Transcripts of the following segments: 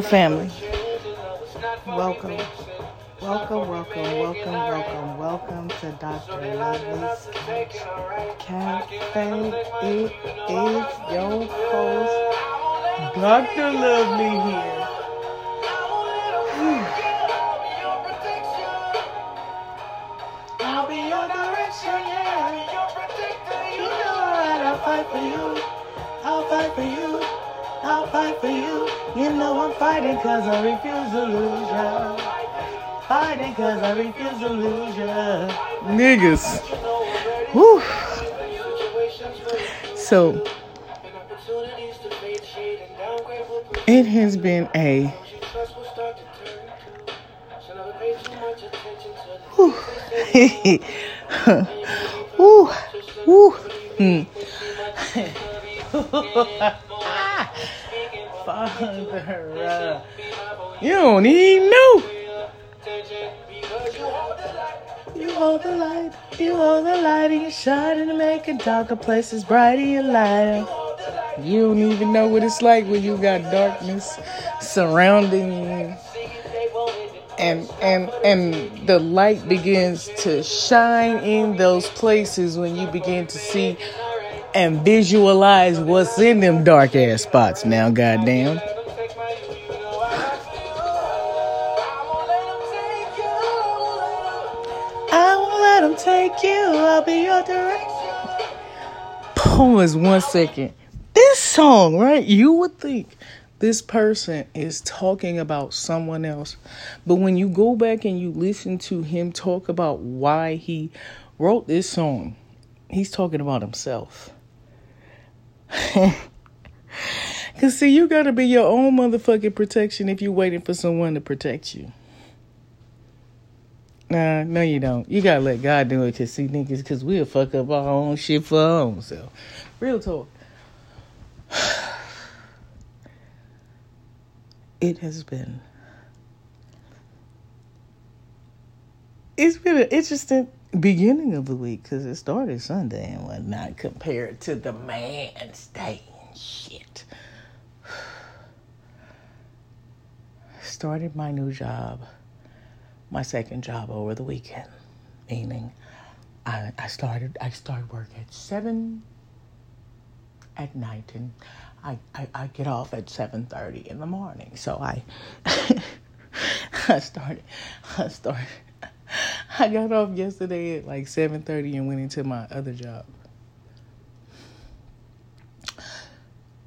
Family, Welcome. welcome, welcome, welcome, welcome, welcome to Dr. Lovely's Cafe. It is your host, Dr. Lovely here. I'll be your direction, yeah. You know that I'll fight for you. I'll fight for you. I'll fight for you. You know I'm fighting cause I refuse to lose ya. Fighting cause I refuse to lose ya. Niggas. Whew. So, it has been a whew. Whew. Whew. Hmm. Father, you don't even know. You hold the light, you hold the light, and you shine and make it darker places brighter you light. You don't even know what it's like when you got darkness surrounding you. And and and the light begins to shine in those places when you begin to see and visualize what's in them dark ass spots now, goddamn. I won't let them take you, I'll be your direction. Pause one second. This song, right? You would think this person is talking about someone else. But when you go back and you listen to him talk about why he wrote this song, he's talking about himself. Cause see, you gotta be your own motherfucking protection if you're waiting for someone to protect you. Nah, no, you don't. You gotta let God do it. Cause see, niggas, cause we'll fuck up our own shit for our own self. Real talk. It has been. It's been an interesting beginning of the week because it started Sunday and whatnot compared to the man's day and shit. Started my new job, my second job over the weekend, meaning I, I started I started work at seven at night and I, I, I get off at seven thirty in the morning. So I I started I started I got off yesterday at like seven thirty and went into my other job.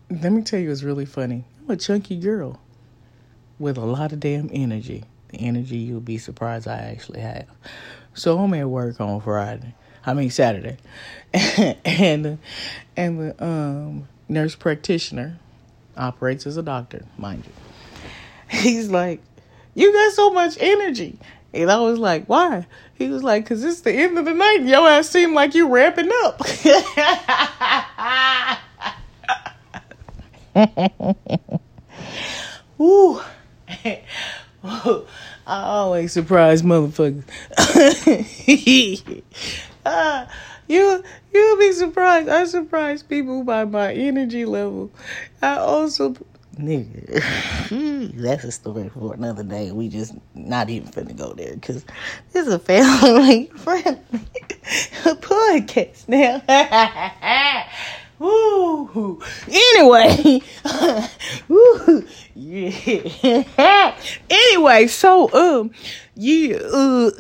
Let me tell you, it's really funny. I'm a chunky girl with a lot of damn energy. The energy you'll be surprised I actually have. So I'm at work on Friday. I mean Saturday, and and the um, nurse practitioner operates as a doctor, mind you. He's like, "You got so much energy," and I was like, "Why?" He was like, "Cause it's the end of the night. Your ass seem like you ramping up." Ooh. I always surprise motherfuckers. Ah, you you'll be surprised. I surprise people by my energy level. I also nigga. That's a story for another day. We just not even finna go there because this is a family friendly podcast now. Woo. Anyway, Woo. yeah. anyway, so um, yeah, uh,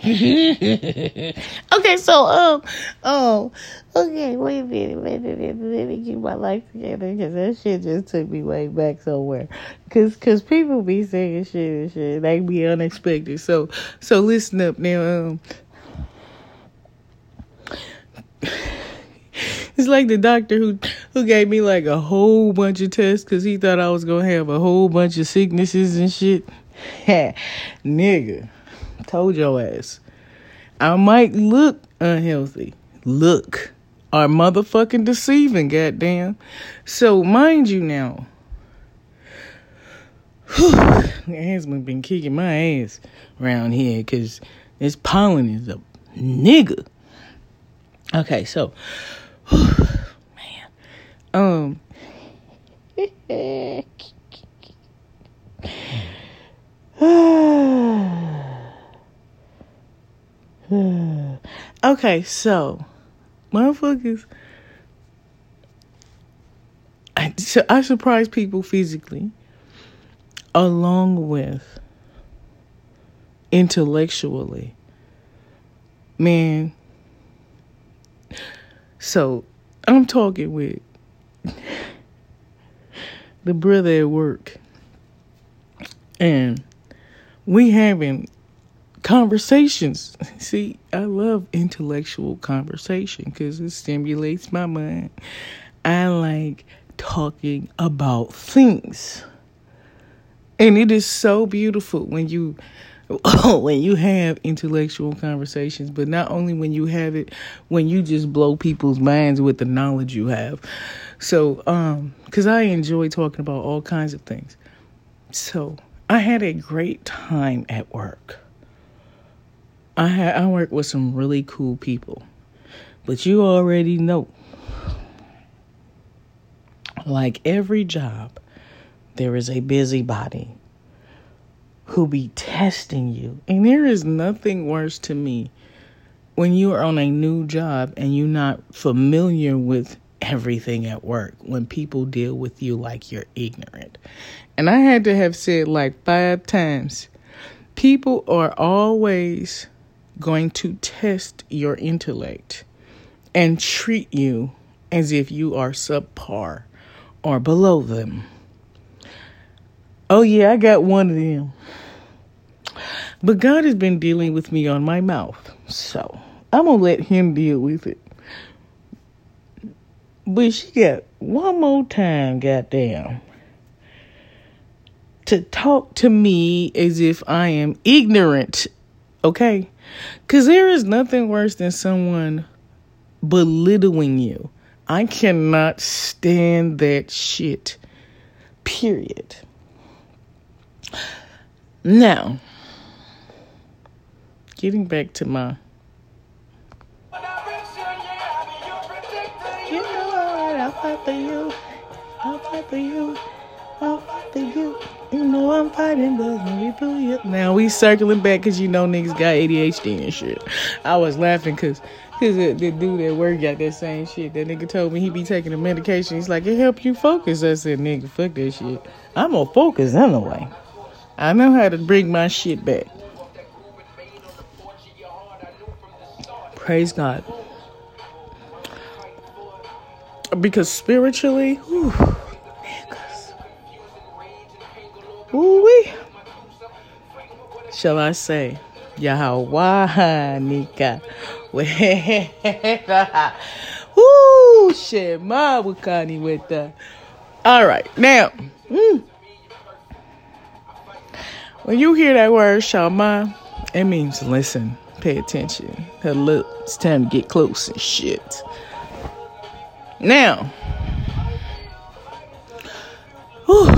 okay, so um, oh, okay, wait a minute, wait a minute, let me get my life together because that shit just took me way back somewhere. Cause, cause people be saying shit and shit, they be unexpected. So, so listen up now. Um, it's like the doctor who who gave me like a whole bunch of tests because he thought I was gonna have a whole bunch of sicknesses and shit. Nigga told your ass. I might look unhealthy. Look. Are motherfucking deceiving, goddamn. So mind you now. Whew, husband been kicking my ass around here because this pollen is a nigga. Okay, so man. Um okay, so motherfuckers. I, I surprise people physically, along with intellectually. Man, so I'm talking with the brother at work, and we having conversations. See, I love intellectual conversation because it stimulates my mind. I like talking about things. And it is so beautiful when you when you have intellectual conversations, but not only when you have it, when you just blow people's minds with the knowledge you have. So, um, cuz I enjoy talking about all kinds of things. So, I had a great time at work. I ha- I work with some really cool people, but you already know. Like every job, there is a busybody who be testing you, and there is nothing worse to me when you are on a new job and you're not familiar with everything at work when people deal with you like you're ignorant. And I had to have said like five times people are always going to test your intellect and treat you as if you are subpar or below them. Oh, yeah, I got one of them. But God has been dealing with me on my mouth, so I'm going to let Him deal with it. But she got one more time, goddamn, to talk to me as if I am ignorant, okay? Because there is nothing worse than someone belittling you. I cannot stand that shit. Period. Now, getting back to my. I'll fight for you. I'll fight for you. I'll fight for you. You know I'm fighting, but we. Now we circling back because you know niggas got ADHD and shit. I was laughing because cause the, the dude at work got that same shit. That nigga told me he be taking the medication. He's like, it help you focus. I said, nigga, fuck that shit. I'm gonna focus anyway. I know how to bring my shit back. Praise God. Because spiritually, whew, Ooh-wee. Shall I say, Yahawanika. Woo, Shema Wukani with that. All right, now, mm, when you hear that word Shama, it means listen, pay attention. Look, it's time to get close and shit. Now, whew,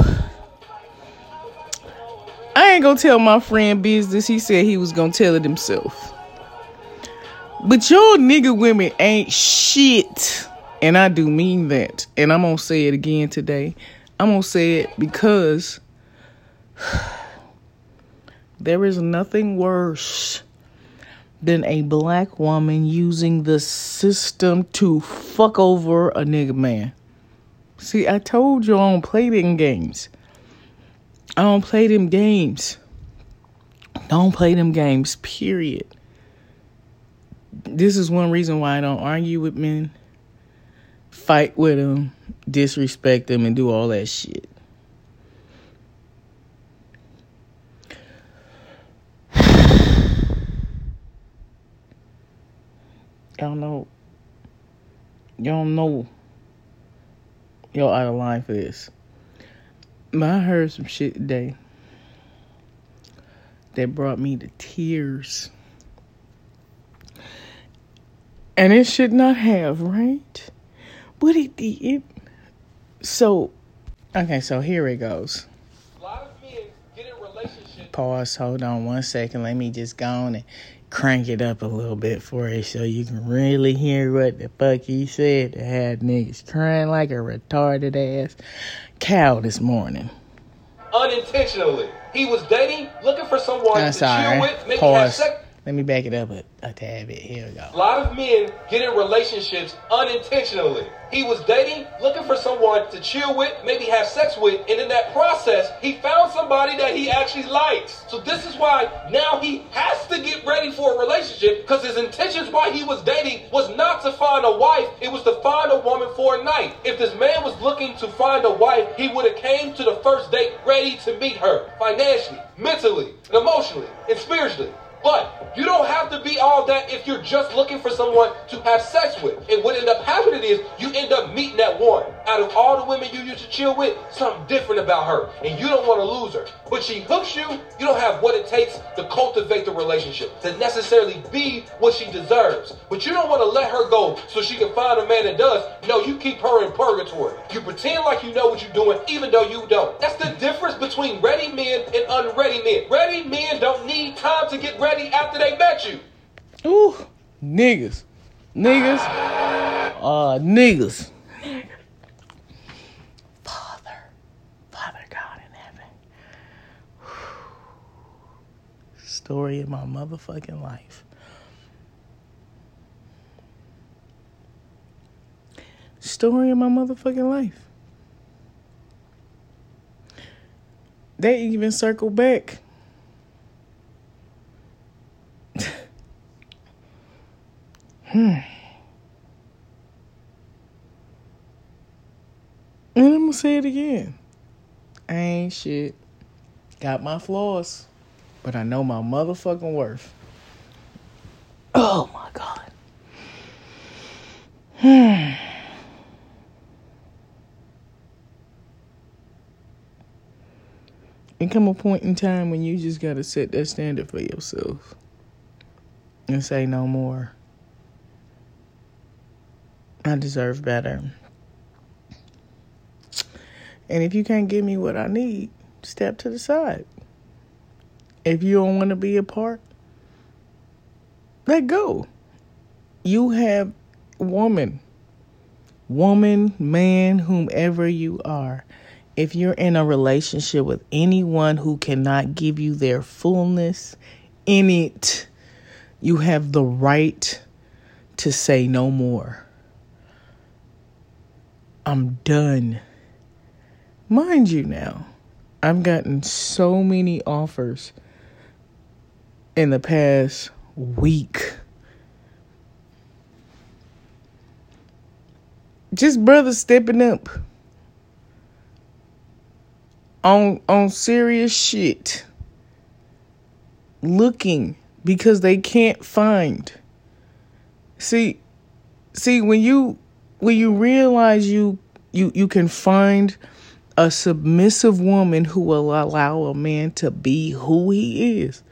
I ain't gonna tell my friend business. He said he was gonna tell it himself. But your nigga women ain't shit. And I do mean that. And I'm gonna say it again today. I'm gonna say it because there is nothing worse than a black woman using the system to fuck over a nigga man. See, I told you I don't play games. I don't play them games. Don't play them games, period. this is one reason why I don't argue with men, fight with them, disrespect them, and do all that shit. Y'all know. Y'all know. Y'all out of line for this. But I heard some shit today that brought me to tears. And it should not have, right? But it did. So, okay, so here it goes. A lot of men get in relationships. Pause, hold on one second. Let me just go on and crank it up a little bit for you so you can really hear what the fuck he said to have niggas crying like a retarded ass cow this morning. unintentionally. He was dating, looking for someone to chill with, maybe have Pause. sex. Let me back it up a, a tad bit. Here we go. A lot of men get in relationships unintentionally. He was dating, looking for someone to chill with, maybe have sex with, and in that process, he found somebody that he actually likes. So this is why now he has to get ready for a relationship because his intentions while he was dating was not to find a wife, it was to find a woman for a night. If this man was looking to find a wife, he would have came to the first date ready to meet her financially, mentally, and emotionally, and spiritually. But you don't have to be all that if you're just looking for someone to have sex with. And what end up happening is you end up meeting that one. Out of all the women you used to chill with, something different about her. And you don't want to lose her. But she hooks you, you don't have what it takes to cultivate the relationship, to necessarily be what she deserves. But you don't want to let her go so she can find a man that does. No, you keep her in purgatory. You pretend like you know what you're doing, even though you don't. That's the difference between ready men and unready men. Ready men don't need time to get ready after they met you. Ooh, niggas. Niggas. Uh, niggas. Father. Father God in heaven. Story of my motherfucking life. Story of my motherfucking life. They even circle back. And I'm gonna say it again. I ain't shit. Got my flaws, but I know my motherfucking worth. Oh my god. Hmm. And come a point in time when you just gotta set that standard for yourself and say no more. I deserve better. And if you can't give me what I need, step to the side. If you don't want to be a part, let go. You have woman, woman, man, whomever you are. If you're in a relationship with anyone who cannot give you their fullness in it, you have the right to say no more. I'm done. Mind you, now, I've gotten so many offers in the past week. Just brothers stepping up on on serious shit. Looking because they can't find. See, see when you when you realize you you you can find a submissive woman who will allow a man to be who he is,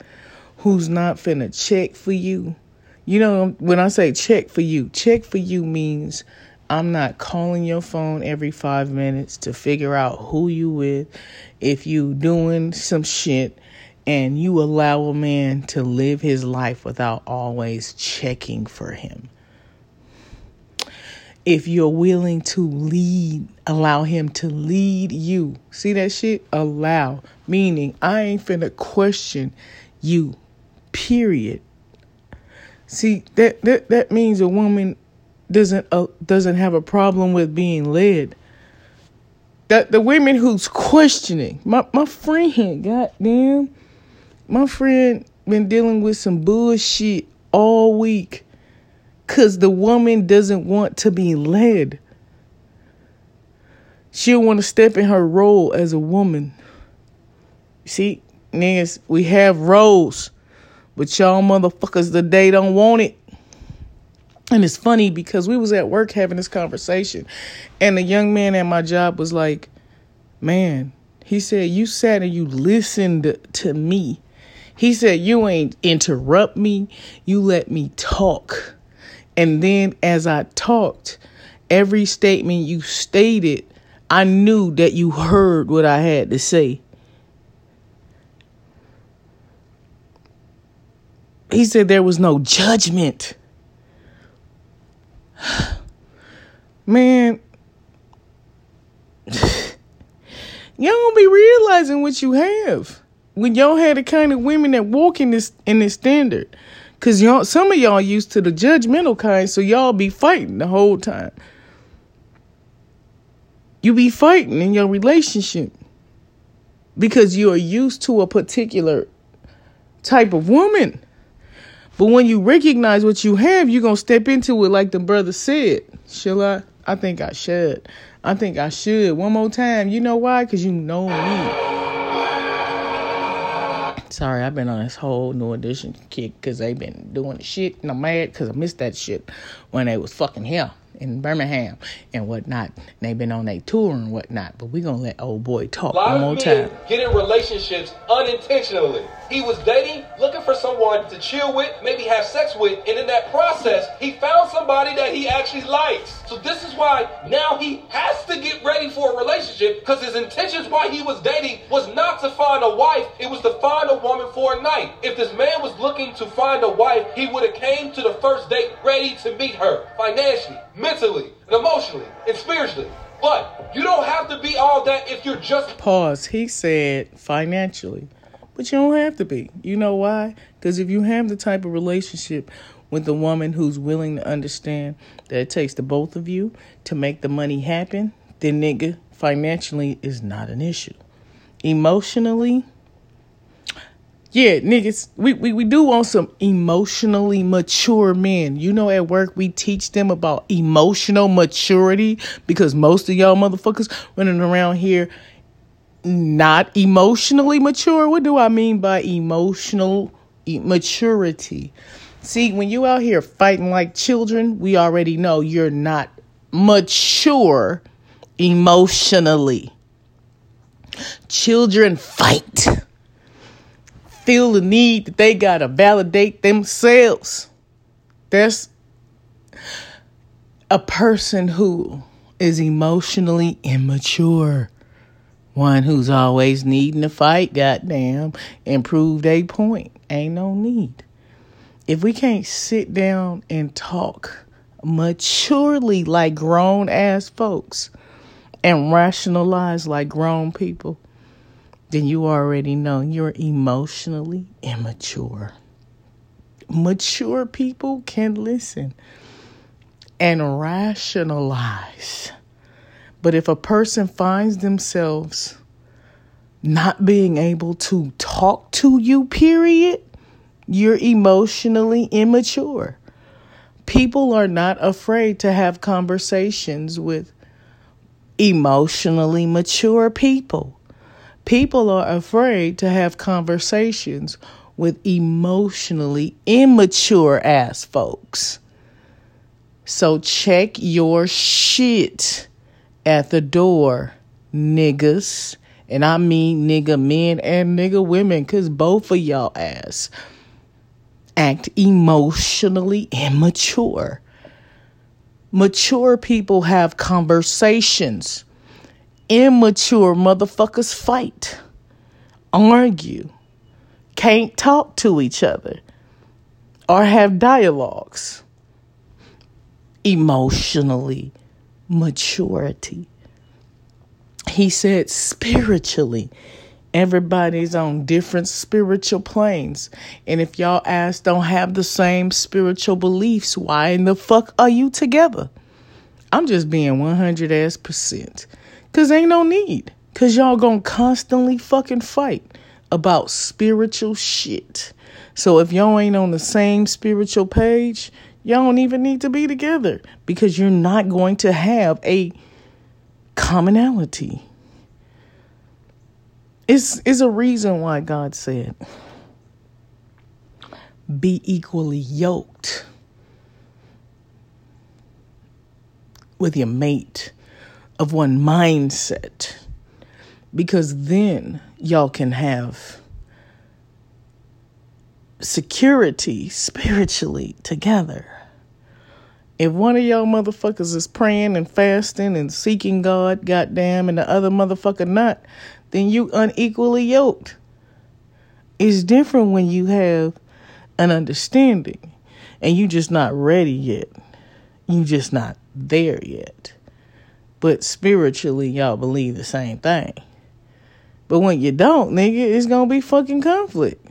who's not finna check for you. You know, when I say check for you, check for you means I'm not calling your phone every five minutes to figure out who you with, if you doing some shit, and you allow a man to live his life without always checking for him if you're willing to lead, allow him to lead you. See that shit? Allow. Meaning, I ain't finna question you. Period. See, that that, that means a woman doesn't uh, doesn't have a problem with being led. That the women who's questioning, my my friend, goddamn, my friend been dealing with some bullshit all week Because the woman doesn't want to be led. She'll want to step in her role as a woman. See, niggas, we have roles, but y'all motherfuckers today don't want it. And it's funny because we was at work having this conversation, and the young man at my job was like, "Man," he said, "you sat and you listened to me." He said, "You ain't interrupt me. You let me talk." And then as I talked, every statement you stated, I knew that you heard what I had to say. He said there was no judgment. Man, y'all don't be realizing what you have when y'all had the kind of women that walk in this in this standard. Cause y'all some of y'all used to the judgmental kind, so y'all be fighting the whole time. You be fighting in your relationship because you are used to a particular type of woman. But when you recognize what you have, you're to step into it like the brother said. Shall I? I think I should. I think I should. One more time. You know why? Because you know me. Sorry, I've been on this whole New Edition kick because they've been doing the shit and I'm mad because I missed that shit when they was fucking here in Birmingham and whatnot. And they've been on a tour and whatnot. But we gonna let old boy talk one more time. Get in relationships unintentionally. He was dating, looking for someone to chill with, maybe have sex with, and in that process, he found somebody that he actually likes. So this is why now he has to get ready for a relationship because his intentions while he was dating was not to find a wife, it was to find a woman for a night. If this man was looking to find a wife, he would have came to the first date ready to meet her financially, mentally, and emotionally, and spiritually. But you don't have to be all that if you're just Pause. He said financially. But you don't have to be. You know why? Because if you have the type of relationship with a woman who's willing to understand that it takes the both of you to make the money happen, then nigga, financially is not an issue. Emotionally, yeah, niggas, we, we, we do want some emotionally mature men. You know, at work, we teach them about emotional maturity because most of y'all motherfuckers running around here not emotionally mature. What do I mean by emotional maturity? See, when you out here fighting like children, we already know you're not mature emotionally. Children fight. Feel the need that they got to validate themselves. That's a person who is emotionally immature. One who's always needing to fight, goddamn, and prove a point. Ain't no need. If we can't sit down and talk maturely like grown ass folks and rationalize like grown people, then you already know you're emotionally immature. Mature people can listen and rationalize but if a person finds themselves not being able to talk to you, period, you're emotionally immature. People are not afraid to have conversations with emotionally mature people. People are afraid to have conversations with emotionally immature ass folks. So check your shit at the door, niggas. And I mean nigga men and nigga women, cause both of y'all ass act emotionally immature. Mature people have conversations. Immature motherfuckers fight, argue, can't talk to each other, or have dialogues. Emotionally maturity. He said spiritually. Everybody's on different spiritual planes. And if y'all ass don't have the same spiritual beliefs, why in the fuck are you together? I'm just being 100 ass percent. Cause ain't no need. Cause y'all gonna constantly fucking fight about spiritual shit. So if y'all ain't on the same spiritual page, Y'all don't even need to be together because you're not going to have a commonality. It's, it's a reason why God said, be equally yoked with your mate of one mindset because then y'all can have security spiritually together. If one of y'all motherfuckers is praying and fasting and seeking God, goddamn, and the other motherfucker not, then you unequally yoked. It's different when you have an understanding and you just not ready yet. You just not there yet. But spiritually, y'all believe the same thing. But when you don't, nigga, it's gonna be fucking conflict.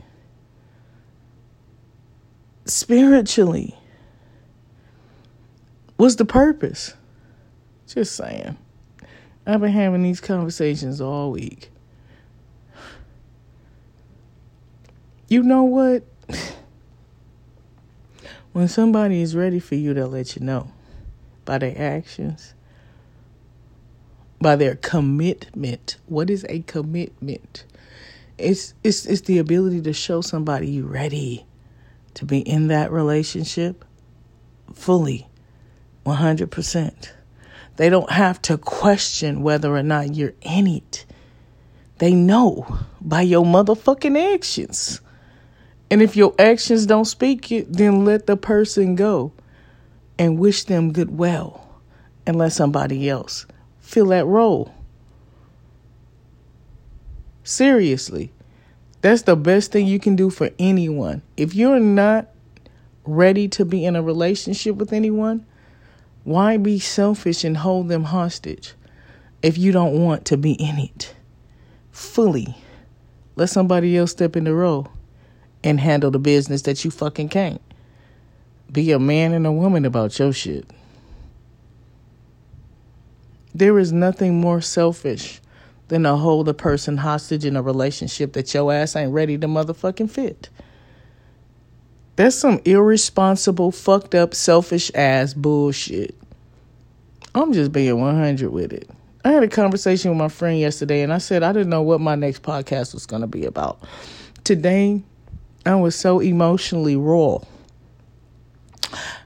Spiritually. What's the purpose? Just saying. I've been having these conversations all week. You know what? When somebody is ready for you, they'll let you know by their actions, by their commitment. What is a commitment? It's it's it's the ability to show somebody you ready to be in that relationship fully, 100%. They don't have to question whether or not you're in it. They know by your motherfucking actions. And if your actions don't speak it, then let the person go and wish them good well and let somebody else fill that role. Seriously, that's the best thing you can do for anyone. If you're not ready to be in a relationship with anyone, why be selfish and hold them hostage if you don't want to be in it fully? Let somebody else step in the role and handle the business that you fucking can't. Be a man and a woman about your shit. There is nothing more selfish than to hold a person hostage in a relationship that your ass ain't ready to motherfucking fit. That's some irresponsible, fucked up, selfish ass bullshit. I'm just being 100 with it. I had a conversation with my friend yesterday and I said I didn't know what my next podcast was going to be about. Today, I was so emotionally raw,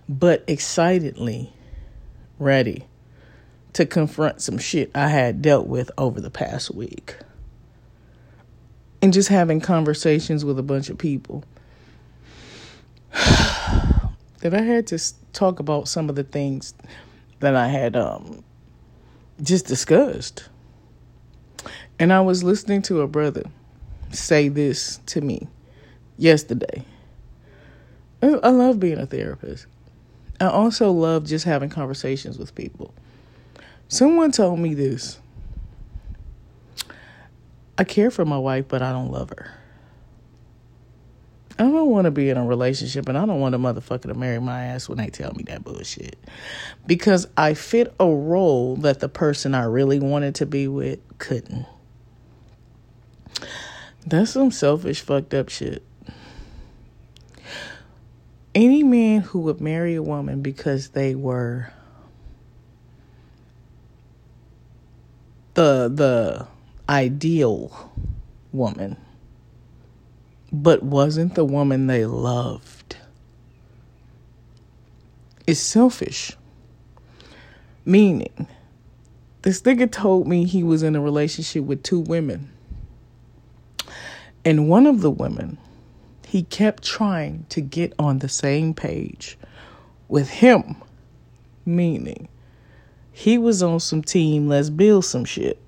but excitedly ready to confront some shit I had dealt with over the past week. And just having conversations with a bunch of people. that I had to talk about some of the things that I had um, just discussed. And I was listening to a brother say this to me yesterday. I love being a therapist. I also love just having conversations with people. Someone told me this I care for my wife, but I don't love her. I don't want to be in a relationship and I don't want a motherfucker to marry my ass when they tell me that bullshit. Because I fit a role that the person I really wanted to be with couldn't. That's some selfish, fucked up shit any man who would marry a woman because they were the the ideal woman but wasn't the woman they loved. Is selfish. Meaning this nigga told me he was in a relationship with two women. And one of the women he kept trying to get on the same page with him, meaning he was on some team, let's build some shit.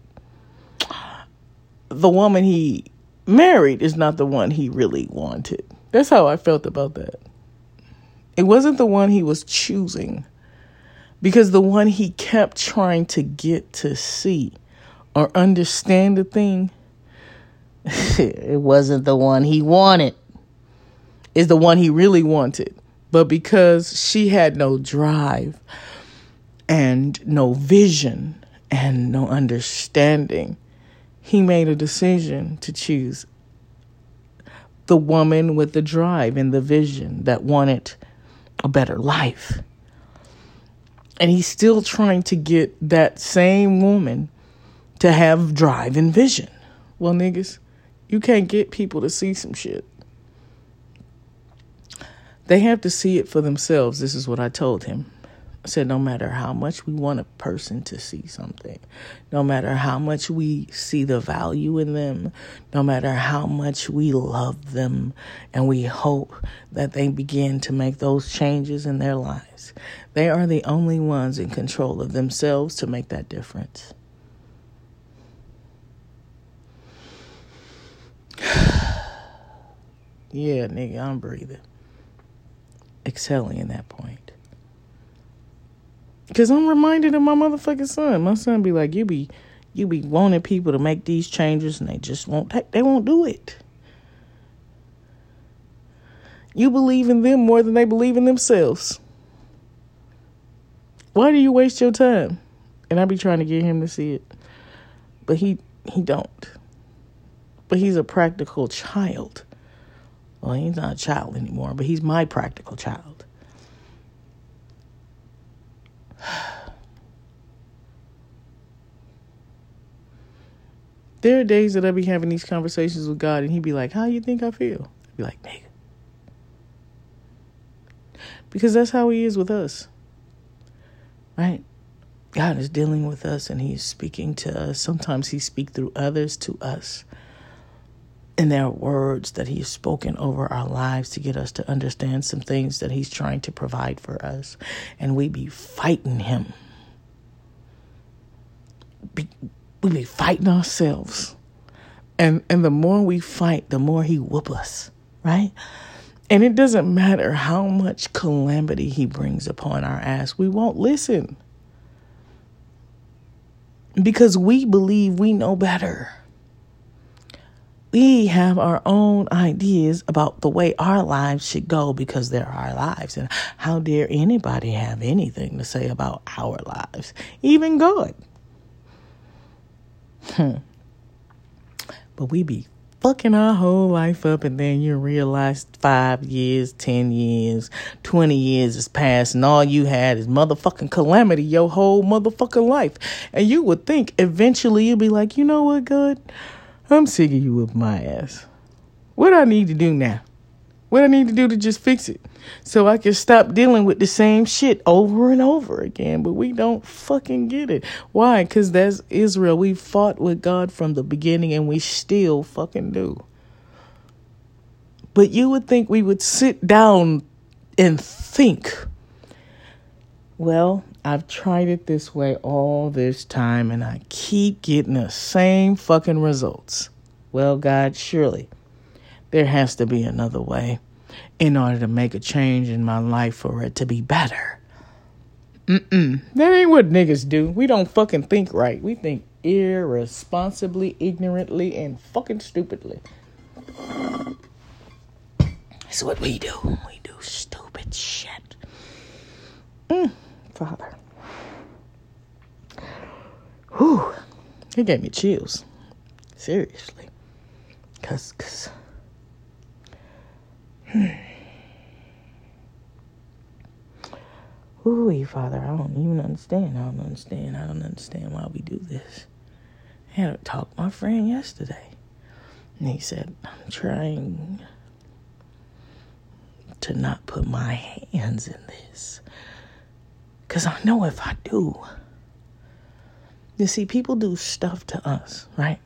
The woman he married is not the one he really wanted. That's how I felt about that. It wasn't the one he was choosing because the one he kept trying to get to see or understand the thing, it wasn't the one he wanted is the one he really wanted. But because she had no drive and no vision and no understanding, he made a decision to choose the woman with the drive and the vision that wanted a better life. And he's still trying to get that same woman to have drive and vision. Well, niggas, you can't get people to see some shit. They have to see it for themselves. This is what I told him. I said, no matter how much we want a person to see something, no matter how much we see the value in them, no matter how much we love them, and we hope that they begin to make those changes in their lives, they are the only ones in control of themselves to make that difference. yeah, nigga, I'm breathing. Excelling in that point. Cause I'm reminded of my motherfucking son. My son be like, you be you be wanting people to make these changes and they just won't they won't do it. You believe in them more than they believe in themselves. Why do you waste your time? And I be trying to get him to see it. But he he don't. But he's a practical child. Well, he's not a child anymore, but he's my practical child. There are days that I be having these conversations with God and he be like, How you think I feel? I be like, nigga. Because that's how he is with us. Right? God is dealing with us and he's speaking to us. Sometimes he speaks through others to us. And there are words that he's spoken over our lives to get us to understand some things that he's trying to provide for us. And we be fighting him. Be, we be fighting ourselves. And and the more we fight, the more he whoop us, right? And it doesn't matter how much calamity he brings upon our ass, we won't listen. Because we believe we know better. We have our own ideas about the way our lives should go because they're our lives. And how dare anybody have anything to say about our lives? Even God. Hmm. But we be fucking our whole life up, and then you realize five years, ten years, twenty years has passed, and all you had is motherfucking calamity your whole motherfucking life. And you would think eventually you'd be like, you know what, God? I'm sick of you with my ass. What I need to do now? What I need to do to just fix it so I can stop dealing with the same shit over and over again. But we don't fucking get it. Why? Because that's Israel. We fought with God from the beginning and we still fucking do. But you would think we would sit down and think. Well, I've tried it this way all this time and I keep getting the same fucking results. Well, God, surely there has to be another way in order to make a change in my life for it to be better. Mm-mm. That ain't what niggas do. We don't fucking think right. We think irresponsibly, ignorantly, and fucking stupidly. That's what we do. We do stupid shit. Mm, Father. Whew. It gave me chills. Seriously. Cause, cause Ooh, Father, I don't even understand. I don't understand. I don't understand why we do this. I had a talk with my friend yesterday. And he said, I'm trying to not put my hands in this. Because I know if I do, you see, people do stuff to us, right?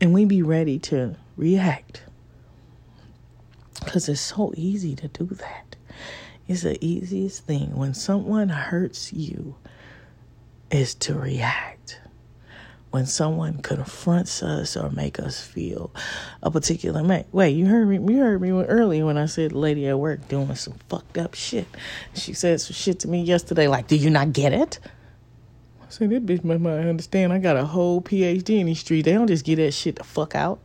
And we be ready to react because it's so easy to do that. It's the easiest thing when someone hurts you is to react. When someone confronts us or make us feel a particular way. Wait, you heard me you heard me earlier when I said lady at work doing some fucked up shit. She said some shit to me yesterday like, "Do you not get it?" I said, "That bitch might understand. I got a whole PhD in these streets. They don't just get that shit the fuck out."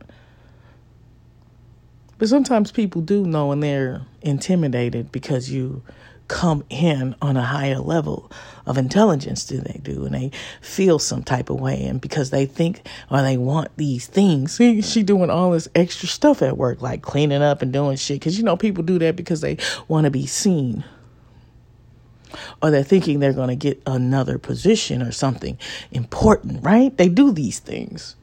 But sometimes people do know and they're intimidated because you come in on a higher level of intelligence than they do and they feel some type of way and because they think or they want these things. See she doing all this extra stuff at work like cleaning up and doing shit because you know people do that because they want to be seen. Or they're thinking they're going to get another position or something important right? They do these things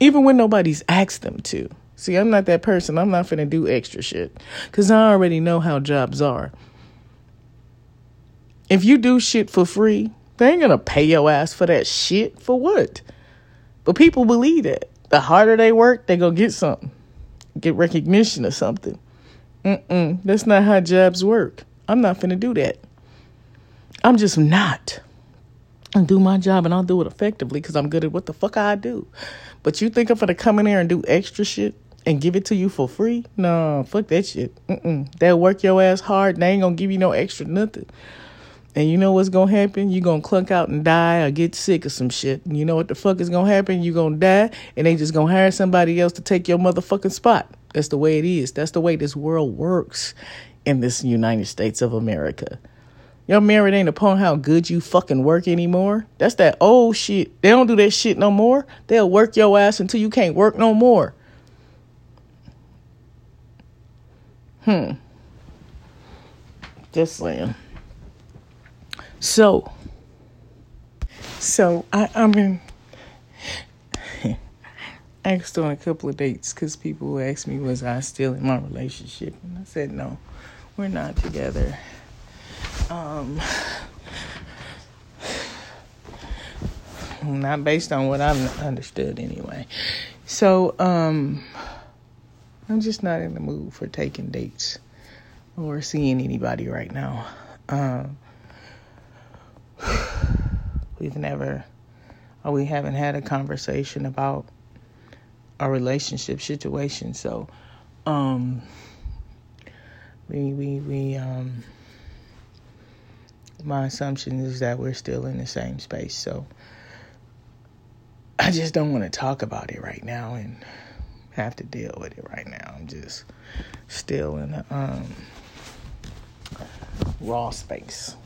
even when nobody's asked them to see i'm not that person i'm not to do extra shit because i already know how jobs are if you do shit for free, they ain't gonna pay your ass for that shit. For what? But people believe that. The harder they work, they gonna get something. Get recognition or something. Mm-mm. That's not how jobs work. I'm not finna do that. I'm just not. I do my job and I'll do it effectively because I'm good at what the fuck I do. But you think I'm gonna come in there and do extra shit and give it to you for free? No, fuck that shit. Mm-mm. They'll work your ass hard. They ain't gonna give you no extra nothing. And you know what's gonna happen? You're gonna clunk out and die or get sick or some shit. And you know what the fuck is gonna happen? You're gonna die and they just gonna hire somebody else to take your motherfucking spot. That's the way it is. That's the way this world works in this United States of America. Your merit ain't upon how good you fucking work anymore. That's that old shit. They don't do that shit no more. They'll work your ass until you can't work no more. Hmm. Just saying. So, so I, I mean, in. asked on a couple of dates because people asked me, was I still in my relationship? And I said, no, we're not together. Um, not based on what I've understood anyway. So, um, I'm just not in the mood for taking dates or seeing anybody right now. Um, We've never, or we haven't had a conversation about our relationship situation. So, um, we, we, we, um, my assumption is that we're still in the same space. So, I just don't want to talk about it right now and have to deal with it right now. I'm just still in a um, raw space.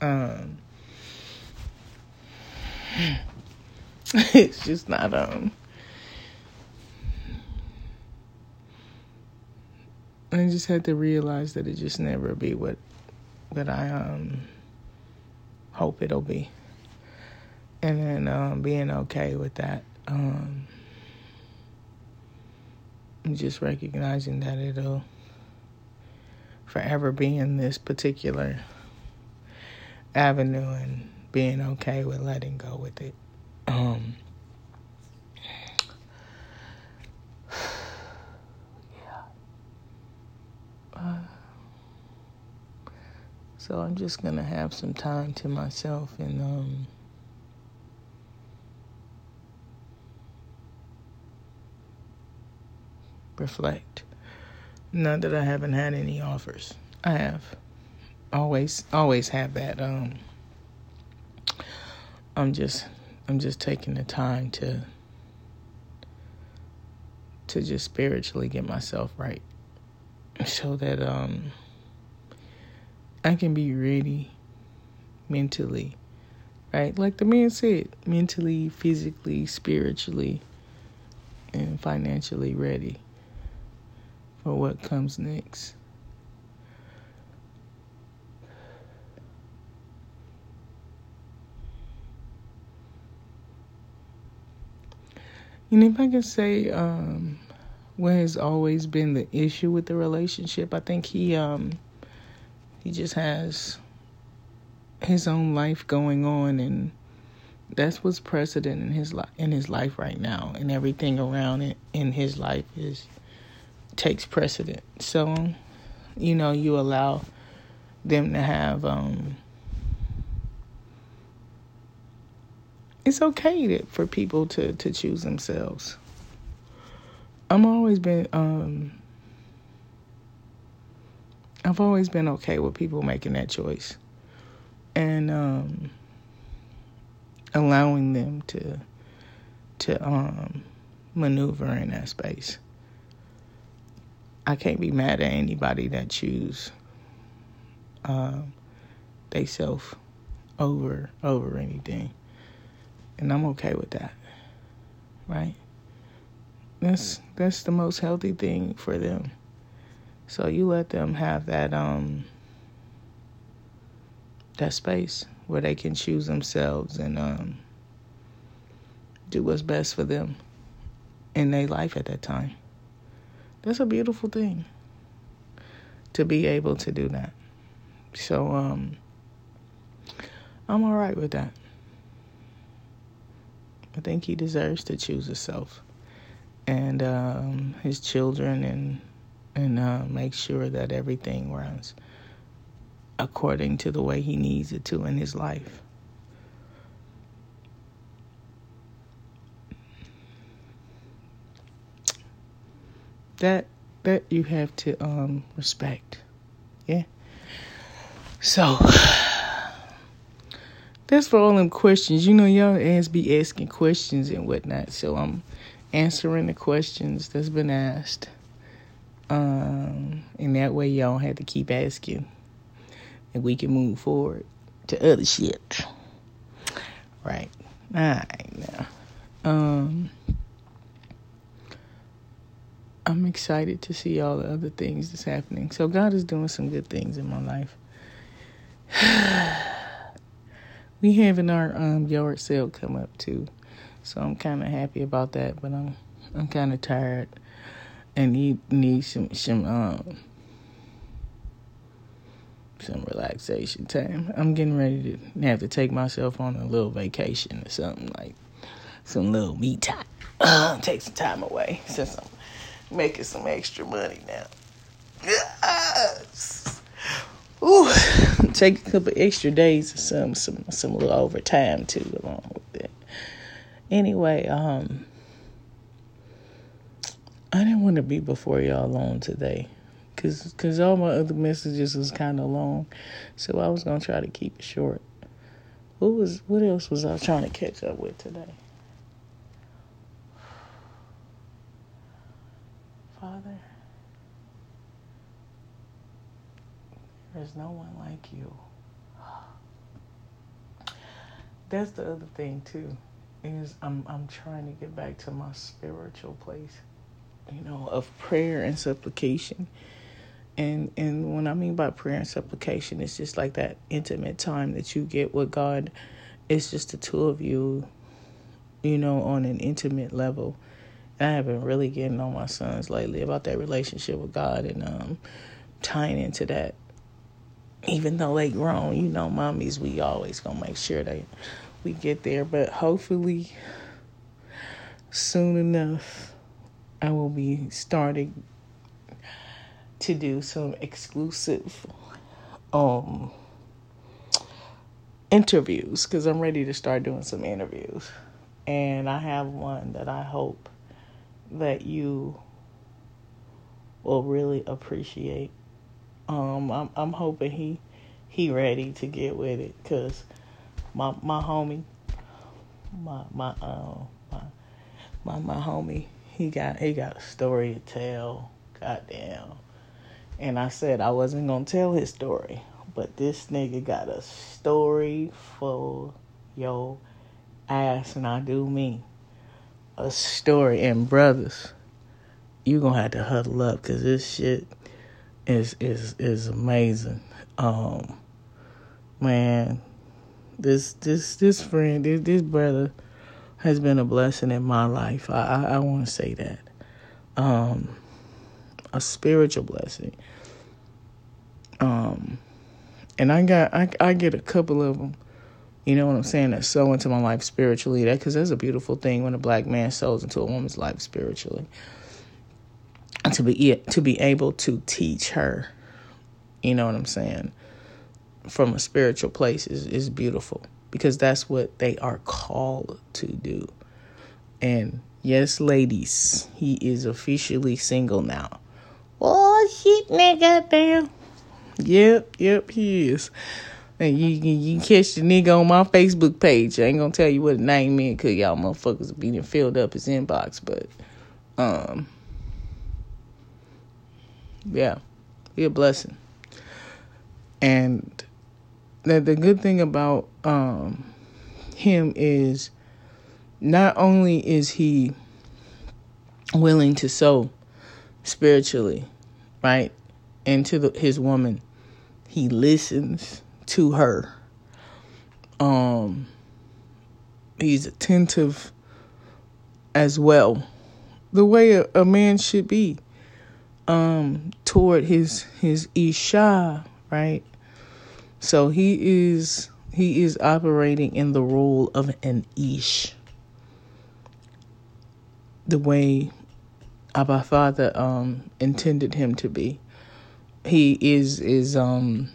Um, it's just not um I just had to realize that it just never be what what I um hope it'll be. And then um being okay with that. Um just recognizing that it'll forever be in this particular avenue and being okay with letting go with it. Um, yeah. Uh, so I'm just gonna have some time to myself and um, reflect. Not that I haven't had any offers. I have always always have that um I'm just I'm just taking the time to to just spiritually get myself right so that um I can be ready mentally right like the man said mentally physically spiritually and financially ready for what comes next. And if I can say um, what has always been the issue with the relationship, I think he um, he just has his own life going on, and that's what's precedent in his in his life right now, and everything around it in his life is takes precedent. So, you know, you allow them to have um, it's okay to, for people to, to choose themselves. I'm always been um I've always been okay with people making that choice and um allowing them to to um maneuver in that space. I can't be mad at anybody that choose um, they self over over anything, and I'm okay with that. Right? That's that's the most healthy thing for them. So you let them have that um that space where they can choose themselves and um do what's best for them in their life at that time. That's a beautiful thing to be able to do that. So um I'm all right with that. I think he deserves to choose himself and um, his children and and uh, make sure that everything runs according to the way he needs it to in his life. That that you have to um, respect, yeah. So that's for all them questions. You know, y'all ass be asking questions and whatnot. So I'm answering the questions that's been asked. Um, and that way y'all have to keep asking. And we can move forward to other shit. Right. Alright now. Um I'm excited to see all the other things that's happening. So God is doing some good things in my life. we having our um yard sale come up too. So I'm kind of happy about that, but I'm I'm kind of tired and need need some some um some relaxation time. I'm getting ready to have to take myself on a little vacation or something like some little me time. Take some time away since I'm making some extra money now. Yes. Ooh, take a couple extra days or some some some little overtime too along with it. Anyway, um, I didn't want to be before y'all long today. Cause, cause all my other messages was kind of long, so I was gonna try to keep it short. What was, what else was I trying to catch up with today? Father, there's no one like you. That's the other thing too is I'm I'm trying to get back to my spiritual place, you know, of prayer and supplication. And and when I mean by prayer and supplication, it's just like that intimate time that you get with God. It's just the two of you, you know, on an intimate level. And I have been really getting on my sons lately about that relationship with God and um, tying into that. Even though they grown, you know, mommies, we always gonna make sure that we get there, but hopefully soon enough I will be starting to do some exclusive um interviews cuz I'm ready to start doing some interviews. And I have one that I hope that you will really appreciate. Um I'm I'm hoping he he ready to get with it cuz my my homie, my my uh, my my my homie, he got he got a story to tell. Goddamn. And I said I wasn't gonna tell his story, but this nigga got a story for yo ass, and I do mean a story. And brothers, you gonna have to huddle up because this shit is is is amazing. Um, man, this this this friend, this this brother has been a blessing in my life. I I, I want to say that. Um a spiritual blessing. Um and I got I I get a couple of them. You know what I'm saying? That sow into my life spiritually. That because that's a beautiful thing when a black man sows into a woman's life spiritually. To be to be able to teach her, you know what I'm saying? from a spiritual place is, is beautiful because that's what they are called to do. And yes, ladies, he is officially single now. Oh shit, nigga, damn. Yep, yep, he is. And you, you, you catch the nigga on my Facebook page. I ain't gonna tell you what the name is because y'all motherfuckers be filled up his inbox, but um, yeah, be a blessing. And the, the good thing about um, him is not only is he willing to sow spiritually, right, into the, his woman, he listens to her. Um, he's attentive as well, the way a, a man should be um, toward his his isha, right? So he is he is operating in the role of an ish. The way Abba Father um, intended him to be. He is is um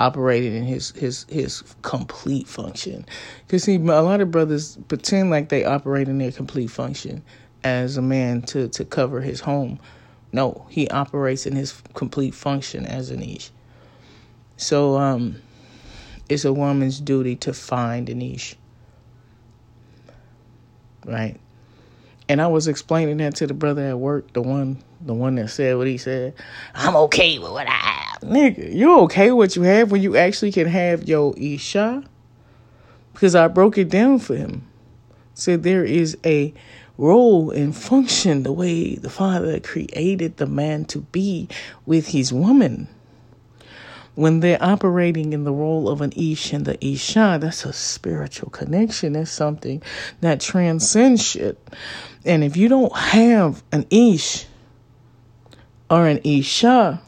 operating in his his his complete function. Cause see, a lot of brothers pretend like they operate in their complete function as a man to to cover his home. No, he operates in his complete function as an ish. So um, it's a woman's duty to find an ish, right? And I was explaining that to the brother at work, the one the one that said what he said. I'm okay with what I have. Nigga, you okay with what you have when you actually can have your Isha? Because I broke it down for him. Said there is a role and function the way the Father created the man to be with his woman. When they're operating in the role of an Ish and the Isha, that's a spiritual connection. That's something that transcends shit. And if you don't have an Ish or an Isha,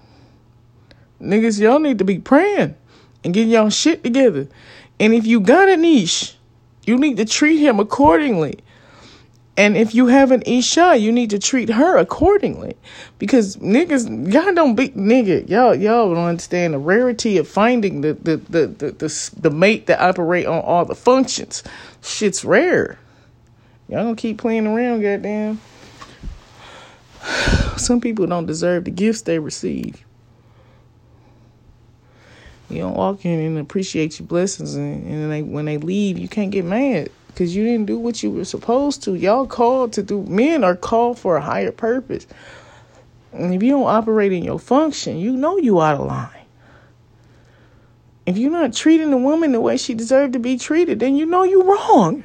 niggas, y'all need to be praying and getting y'all shit together. And if you got an Ish, you need to treat him accordingly. And if you have an Isha, you need to treat her accordingly. Because niggas, y'all don't be nigga, y'all y'all don't understand the rarity of finding the the the the the, the mate that operate on all the functions. Shit's rare. Y'all don't keep playing around, goddamn. Some people don't deserve the gifts they receive. You don't walk in and appreciate your blessings, and, and they, when they leave, you can't get mad because you didn't do what you were supposed to. Y'all called to do. Men are called for a higher purpose, and if you don't operate in your function, you know you out of line. If you're not treating the woman the way she deserved to be treated, then you know you're wrong.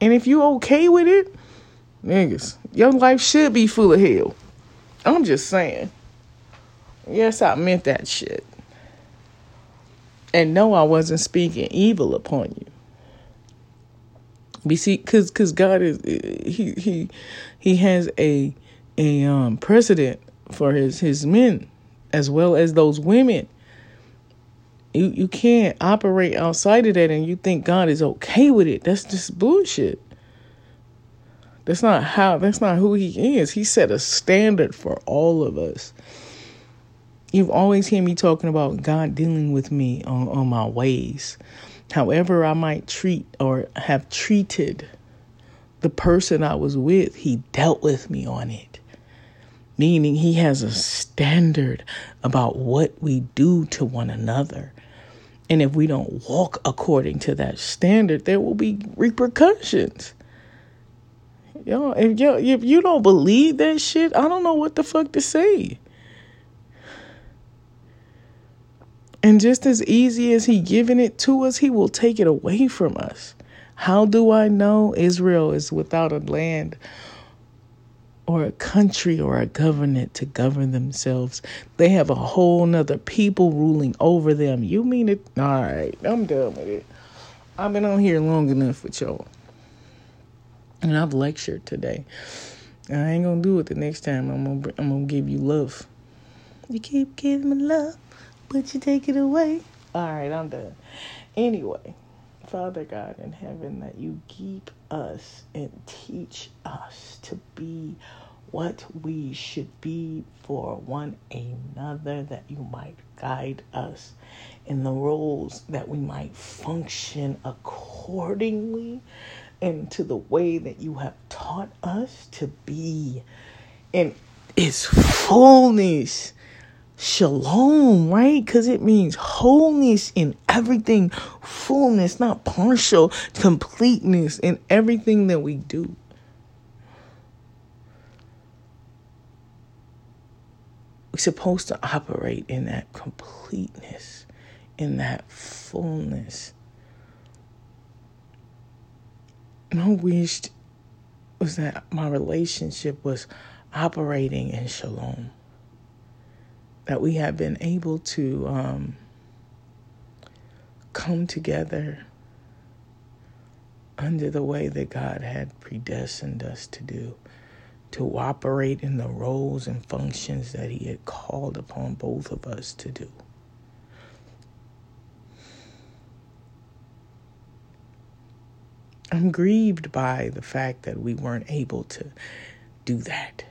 And if you okay with it, niggas, your life should be full of hell. I'm just saying. Yes, I meant that shit. And no, I wasn't speaking evil upon you. See, cause, cause God is he he he has a a um precedent for his his men as well as those women. You you can't operate outside of that and you think God is okay with it. That's just bullshit. That's not how that's not who he is. He set a standard for all of us. You've always heard me talking about God dealing with me on, on my ways. However, I might treat or have treated the person I was with, he dealt with me on it. Meaning, he has a standard about what we do to one another. And if we don't walk according to that standard, there will be repercussions. Yo, if you if you don't believe that shit, I don't know what the fuck to say. And just as easy as he giving it to us, he will take it away from us. How do I know Israel is without a land or a country or a government to govern themselves? They have a whole nother people ruling over them. You mean it? All right, I'm done with it. I've been on here long enough with y'all. And I've lectured today. I ain't gonna do it the next time. I'm gonna I'm gonna give you love. You keep giving me love but you take it away. All right, I'm done. Anyway, Father God in heaven, that you keep us and teach us to be what we should be for one another, that you might guide us in the roles, that we might function accordingly and to the way that you have taught us to be in its fullness shalom, right? Because it means wholeness in everything, fullness, not partial, completeness in everything that we do. We're supposed to operate in that completeness, in that fullness. My wish was that my relationship was operating in shalom. That we have been able to um, come together under the way that God had predestined us to do, to operate in the roles and functions that He had called upon both of us to do. I'm grieved by the fact that we weren't able to do that.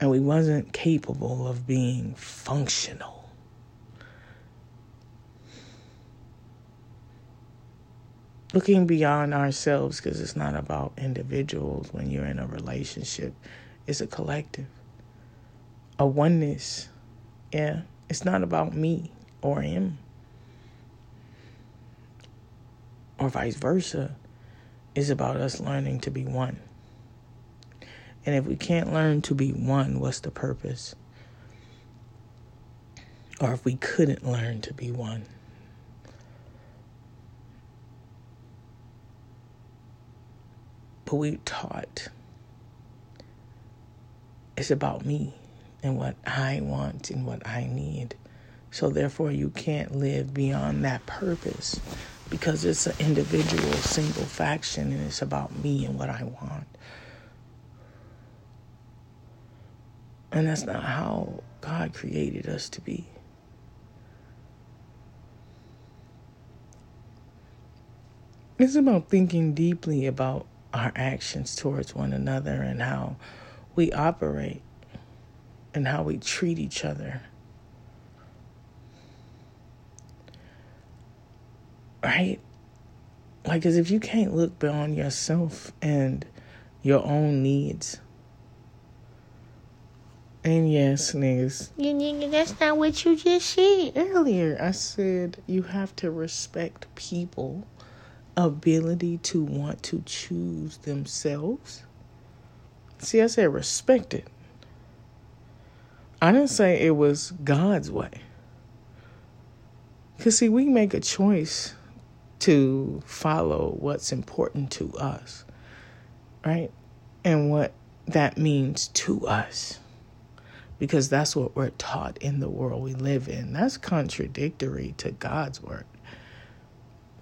And we wasn't capable of being functional. looking beyond ourselves because it's not about individuals when you're in a relationship. It's a collective. A oneness. Yeah it's not about me or him. Or vice versa. It's about us learning to be one and if we can't learn to be one what's the purpose or if we couldn't learn to be one but we taught it's about me and what I want and what I need. So therefore, you can't live beyond that purpose because it's an individual, single faction, and it's about me and what I want. And that's not how God created us to be. It's about thinking deeply about our actions towards one another and how we operate and how we treat each other. Right? Like, as if you can't look beyond yourself and your own needs. And yes, niggas. You nigga, that's not what you just said earlier. I said you have to respect people ability to want to choose themselves. See, I said respect it. I didn't say it was God's way. Because, see, we make a choice to follow what's important to us, right? And what that means to us. Because that's what we're taught in the world we live in. That's contradictory to God's word.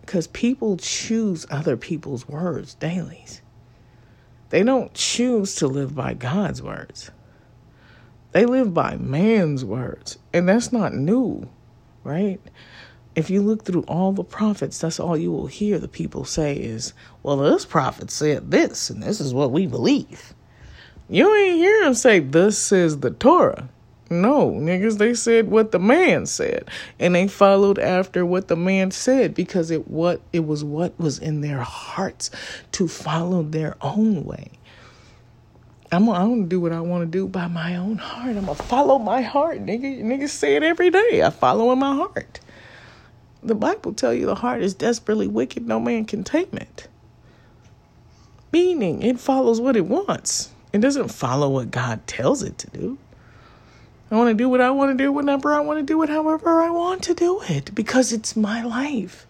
Because people choose other people's words daily. They don't choose to live by God's words. They live by man's words. And that's not new, right? If you look through all the prophets, that's all you will hear the people say is, well, this prophet said this, and this is what we believe. You ain't hear him say, this says the Torah. No, niggas, they said what the man said. And they followed after what the man said because it what it was what was in their hearts to follow their own way. I'm, I'm gonna do what I want to do by my own heart. I'm gonna follow my heart, nigga. Niggas say it every day. I follow in my heart. The Bible tell you the heart is desperately wicked. No man can tame it. Meaning, it follows what it wants. It doesn't follow what God tells it to do. I want to do what I want to do whenever I want to do it, however I want to do it, because it's my life.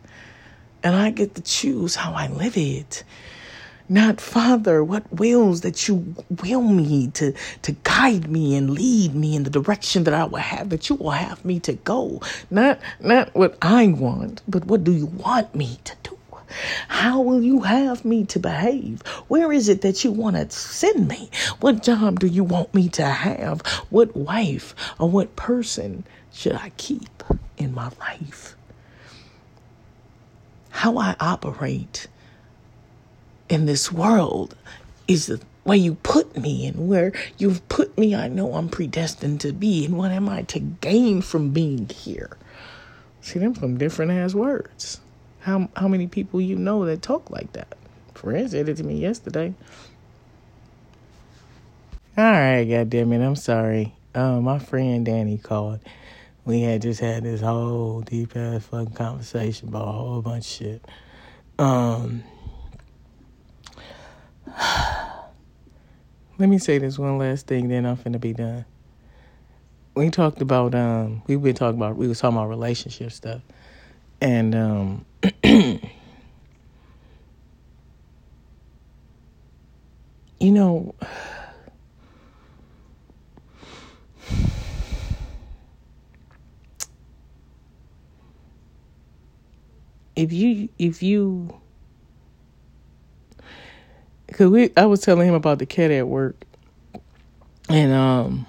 And I get to choose how I live it. Not, Father, what wills that you will me to, to guide me and lead me in the direction that I will have, that you will have me to go. Not, not what I want, but what do you want me to do? How will you have me to behave? Where is it that you want to send me? What job do you want me to have? What wife or what person should I keep in my life? How I operate in this world is the way you put me and where you've put me, I know I'm predestined to be. And what am I to gain from being here? See, them some different ass words. How how many people you know that talk like that? Friend said it to me yesterday. All right, goddamn it, I'm sorry. Uh, my friend Danny called. We had just had this whole deep ass fucking conversation about a whole bunch of shit. Um, let me say this one last thing, then I'm finna be done. We talked about um we've been talking about we was talking about relationship stuff. And um you know if you if you cause we I was telling him about the cat at work and um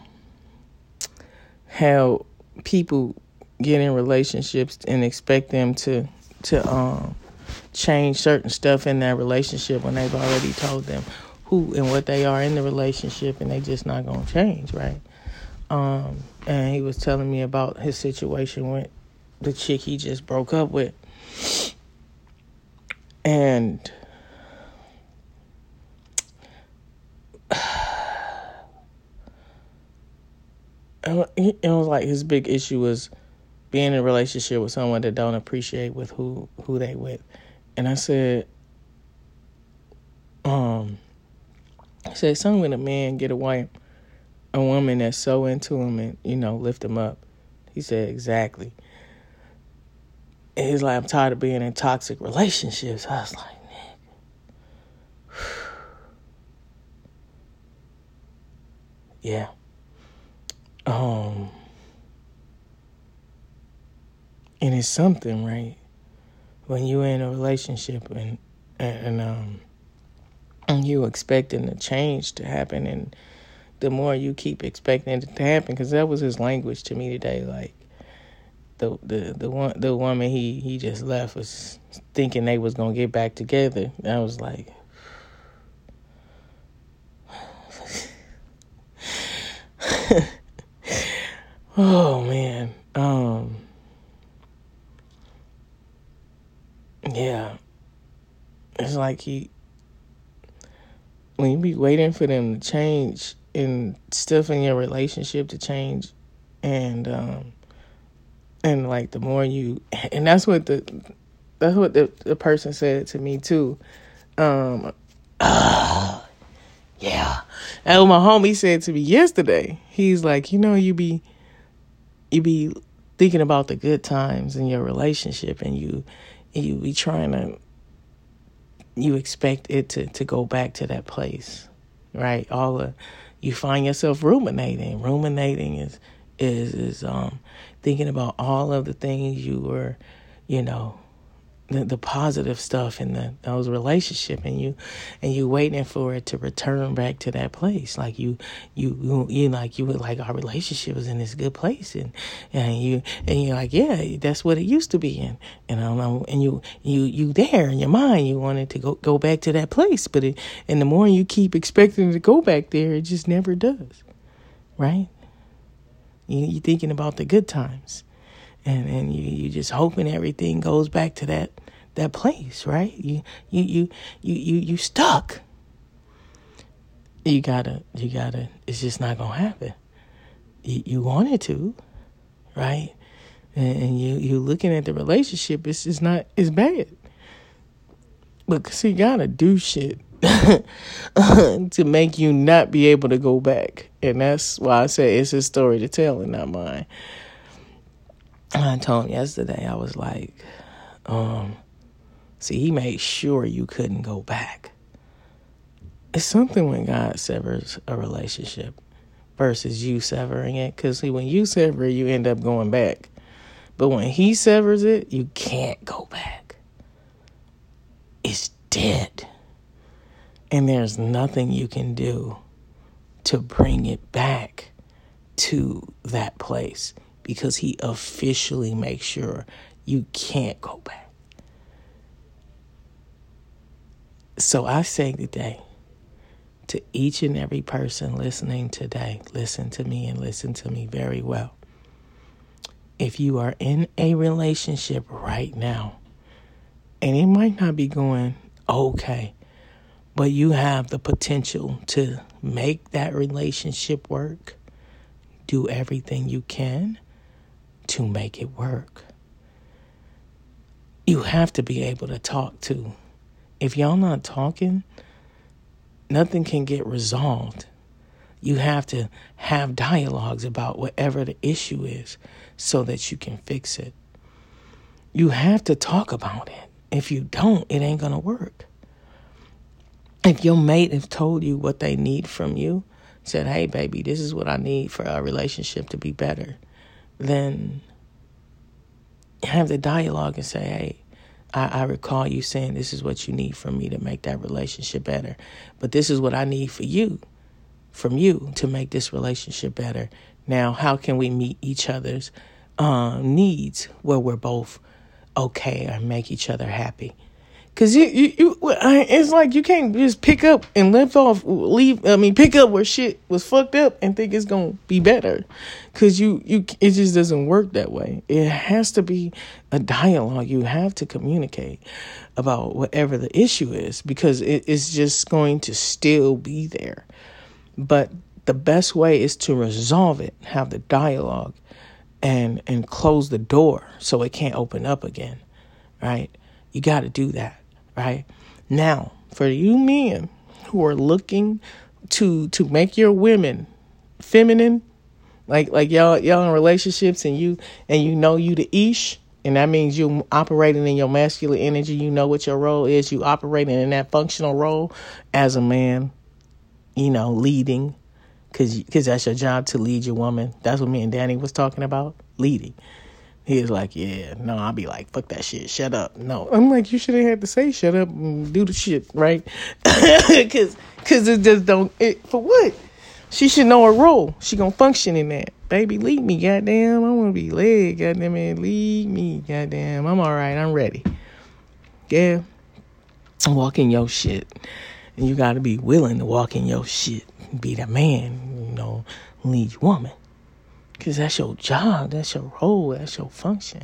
how people get in relationships and expect them to to um change certain stuff in that relationship when they've already told them who and what they are in the relationship and they just not gonna change, right? Um and he was telling me about his situation with the chick he just broke up with. And it was like his big issue was being in a relationship with someone that don't appreciate with who who they with. And I said, um, I said, some when a man get a wife, a woman that's so into him and you know lift him up. He said exactly. And he's like, I'm tired of being in toxic relationships. I was like, yeah. Um and it's something, right? When you're in a relationship and and um and you expecting a change to happen and the more you keep expecting it to happen because that was his language to me today like the the the one the woman he he just left was thinking they was gonna get back together. And I was like, oh man, um, yeah, it's like he when you be waiting for them to change and stuff in your relationship to change and um and like the more you and that's what the that's what the, the person said to me too. Um uh, yeah. And my homie said to me yesterday he's like you know you be you be thinking about the good times in your relationship and you you be trying to you expect it to to go back to that place right? All the you find yourself ruminating. Ruminating is is is um thinking about all of the things you were, you know, the, the positive stuff in the those relationship and you and you waiting for it to return back to that place. Like you you you, you like you were like our relationship is in this good place. And and you and you're like yeah that's what it used to be in. And I don't know and you you you there in your mind. You wanted to go go back to that place. But it and the more you keep expecting to go back there it just never does. Right? You, you're thinking about the good times, and and you you just hoping everything goes back to that that place, right? You you you you you you stuck. You gotta you gotta. It's just not gonna happen. You you wanted to, right? And, you you looking at the relationship. It's just not. It's bad. But see, you gotta do shit to make you not be able to go back. And that's why I say it's his story to tell and not mine. I told him yesterday, I was like, um, see, he made sure you couldn't go back. It's something when God severs a relationship versus you severing it. Because when you sever it, you end up going back. But when he severs it, you can't go back. It's dead. And there's nothing you can do to bring it back to that place because he officially makes sure you can't go back. So I say today to each and every person listening today, listen to me and listen to me very well. If you are in a relationship right now, and it might not be going okay, but you have the potential to make that relationship work. Do everything you can to make it work. You have to be able to talk to. If y'all not talking, nothing can get resolved You have to have dialogues about whatever the issue is so that you can fix it. You have to talk about it. If you don't, it ain't going to work. If your mate has told you what they need from you, said, hey, baby, this is what I need for our relationship to be better, then have the dialogue and say, hey, I, I, recall you saying this is what you need from me to make that relationship better. But this is what I need for you, from you to make this relationship better. Now, how can we meet each other's uh, needs where we're both okay and make each other happy? Cause you, you, you, it's like you can't just pick up and lift off, leave. I mean, pick up where shit was fucked up and think it's gonna be better. Cause you, you, it just doesn't work that way. It has to be a dialogue. You have to communicate about whatever the issue is because it is just going to still be there. But the best way is to resolve it, have the dialogue, and and close the door so it can't open up again. Right? You got to do that right? Now, for you men who are looking to to make your women feminine, like like y'all y'all in relationships and you and you know you the ish, and that means you operating in your masculine energy. You know what your role is. You operating in that functional role as a man. You know, leading, cause cause that's your job to lead your woman. That's what me and Danny was talking about, leading. He was like, yeah, no, I'll be like, fuck that shit, shut up. No, I'm like, you shouldn't have to say shut up and do the shit, right? Cause, cause it just don't, it, for what? She should know her role. She gonna function in that. Baby, leave me, goddamn. I wanna be led, goddamn it. Leave me, goddamn. I'm alright, I'm ready. Yeah. Walk in your shit. And you gotta be willing to walk in your shit. Be the man, you know, lead your woman. Cause that's your job, that's your role, that's your function,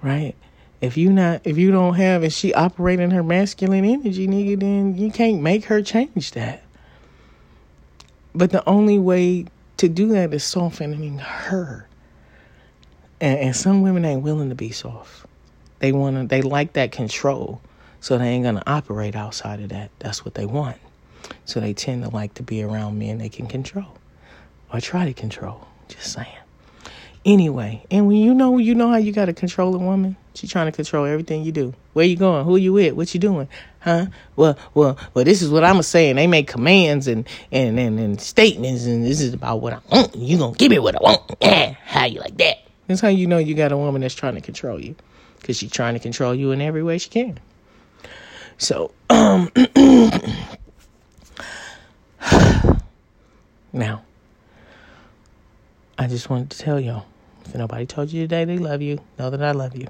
right? If you not, if you don't have, and she operating her masculine energy, nigga, then you can't make her change that. But the only way to do that is softening her. And, and some women ain't willing to be soft. They wanna, they like that control, so they ain't gonna operate outside of that. That's what they want. So they tend to like to be around men they can control or try to control. Just saying. Anyway, and when you know you know how you gotta control a woman, she trying to control everything you do. Where you going? Who you with? What you doing? Huh? Well, well, well. This is what I'm saying. They make commands and and and, and statements, and this is about what I want. You gonna give me what I want? Yeah, how you like that? That's how you know you got a woman that's trying to control you, because she's trying to control you in every way she can. So, um, now I just wanted to tell y'all. If nobody told you today they love you, know that I love you.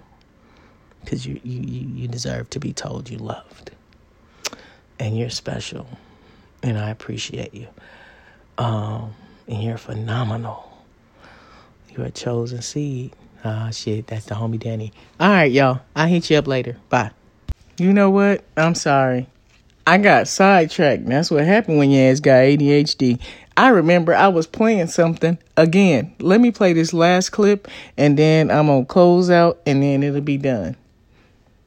Because you, you, you deserve to be told you loved. And you're special. And I appreciate you. Um, and you're phenomenal. You're a chosen seed. Ah, oh, shit. That's the homie Danny. All right, y'all. I'll hit you up later. Bye. You know what? I'm sorry. I got sidetracked. That's what happened when your ass got ADHD. I remember I was playing something again. Let me play this last clip and then I'm going to close out and then it'll be done.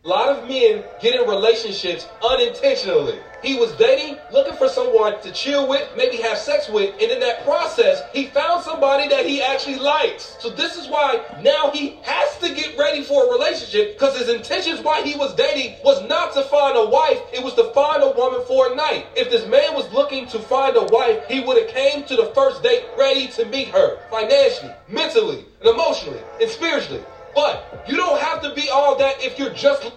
A lot of men get in relationships unintentionally. He was dating, looking for someone to chill with, maybe have sex with, and in that process, he found somebody that he actually likes. So this is why now he has to get ready for a relationship because his intentions while he was dating was not to find a wife, it was to find a woman for a night. If this man was looking to find a wife, he would have came to the first date ready to meet her financially, mentally, and emotionally, and spiritually. But you don't have to be all that if you're just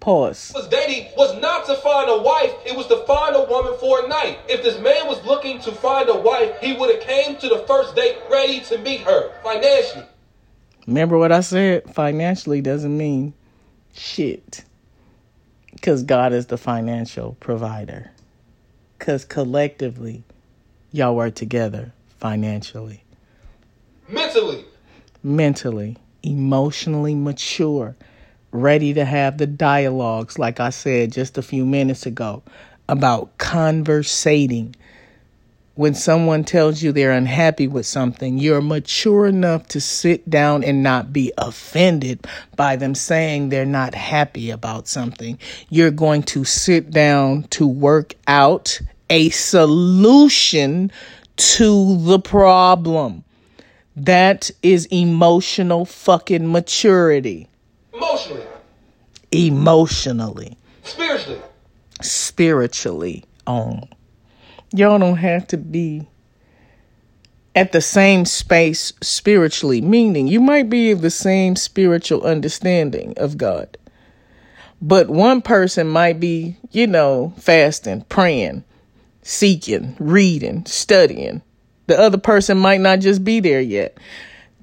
Pause. Was dating was not to find a wife, it was to find a woman for a night. If this man was looking to find a wife, he would have came to the first date ready to meet her financially. Remember what I said? Financially doesn't mean shit. Cuz God is the financial provider. Cuz collectively y'all work together financially. Mentally. Mentally, emotionally mature ready to have the dialogues, like I said just a few minutes ago, about conversating. When someone tells you they're unhappy with something, you're mature enough to sit down and not be offended by them saying they're not happy about something. You're going to sit down to work out a solution to the problem. That is emotional fucking maturity. Emotionally, Emotionally, spiritually. spiritually on. Y'all don't have to be at the same space spiritually, meaning you might be of the same spiritual understanding of God. But one person might be, you know, fasting, praying, seeking, reading, studying. The other person might not just be there yet.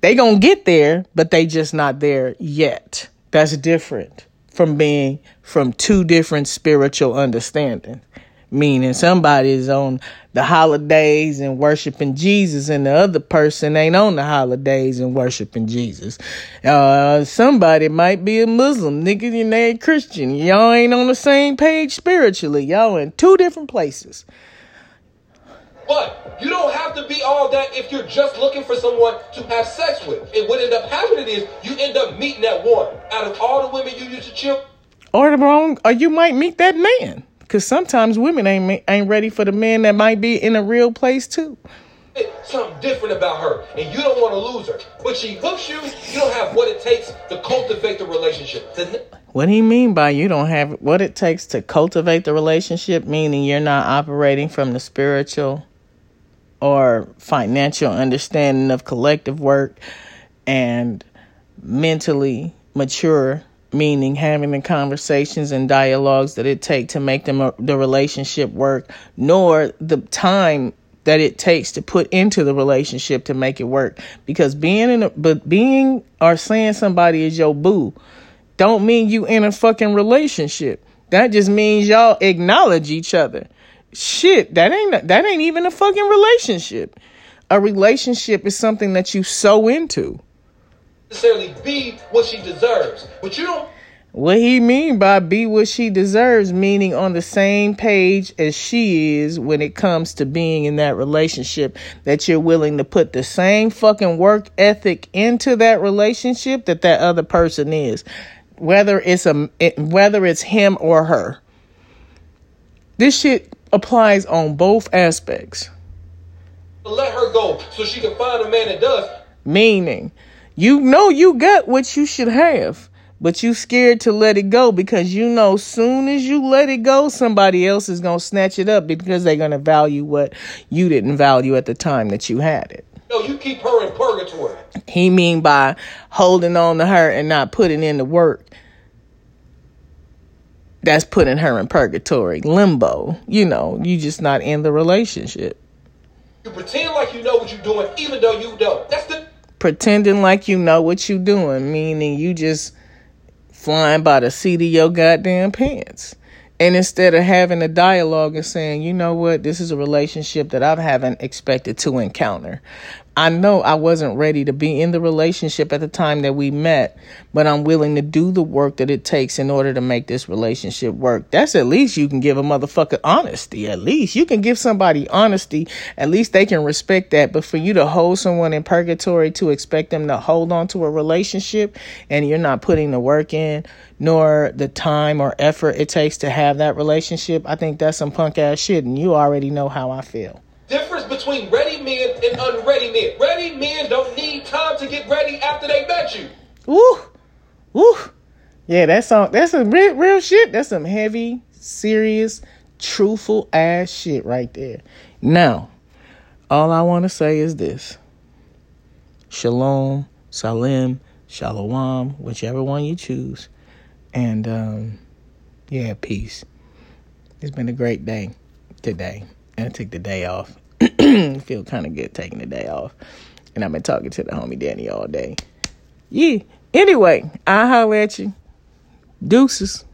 They going to get there, but they just not there yet. That's different from being from two different spiritual understandings. Meaning somebody is on the holidays and worshiping Jesus, and the other person ain't on the holidays and worshiping Jesus. Uh, somebody might be a Muslim, nigga, and they a Christian. Y'all ain't on the same page spiritually. Y'all in two different places. But you don't have to be all that if you're just looking for someone to have sex with. And what end up happening is you end up meeting that one. Out of all the women you used to chill, Or the wrong, or you might meet that man. Cause sometimes women ain't ain't ready for the man that might be in a real place too. something different about her. And you don't want to lose her. But she hooks you, you don't have what it takes to cultivate the relationship. What do you mean by you don't have what it takes to cultivate the relationship? Meaning you're not operating from the spiritual or financial understanding of collective work and mentally mature, meaning having the conversations and dialogues that it take to make them uh, the relationship work, nor the time that it takes to put into the relationship to make it work. Because being in a but being or saying somebody is your boo don't mean you in a fucking relationship. That just means y'all acknowledge each other. Shit, that ain't that ain't even a fucking relationship. A relationship is something that you so into. necessarily be what she deserves. But you don't What he mean by be what she deserves, meaning on the same page as she is when it comes to being in that relationship, that you're willing to put the same fucking work ethic into that relationship that that other person is, whether it's a whether it's him or her. This shit applies on both aspects. let her go so she can find a man that does. Meaning, you know you got what you should have, but you scared to let it go because you know soon as you let it go, somebody else is gonna snatch it up because they're gonna value what you didn't value at the time that you had it. No, you keep her in purgatory. He mean by holding on to her and not putting in the work. That's putting her in purgatory, limbo. You know, you just not in the relationship. You pretend like you know what you're doing, even though you don't. That's the pretending like you know what you're doing, meaning you just flying by the seat of your goddamn pants. And instead of having a dialogue and saying, you know what, this is a relationship that I haven't expected to encounter. I know I wasn't ready to be in the relationship at the time that we met, but I'm willing to do the work that it takes in order to make this relationship work. That's at least you can give a motherfucker honesty. At least you can give somebody honesty. At least they can respect that. But for you to hold someone in purgatory to expect them to hold on to a relationship and you're not putting the work in, nor the time or effort it takes to have that relationship, I think that's some punk ass shit. And you already know how I feel. Difference between ready men and unready men. Ready men don't need time to get ready after they met you. Woo, woo. Yeah, that's some that's some real, real shit. That's some heavy, serious, truthful ass shit right there. Now, all I want to say is this: Shalom, Salim, Shalom, whichever one you choose, and um, yeah, peace. It's been a great day today, and I took the day off. Feel kind of good taking the day off, and I've been talking to the homie Danny all day. Yeah. Anyway, I'll holler at you. Deuces.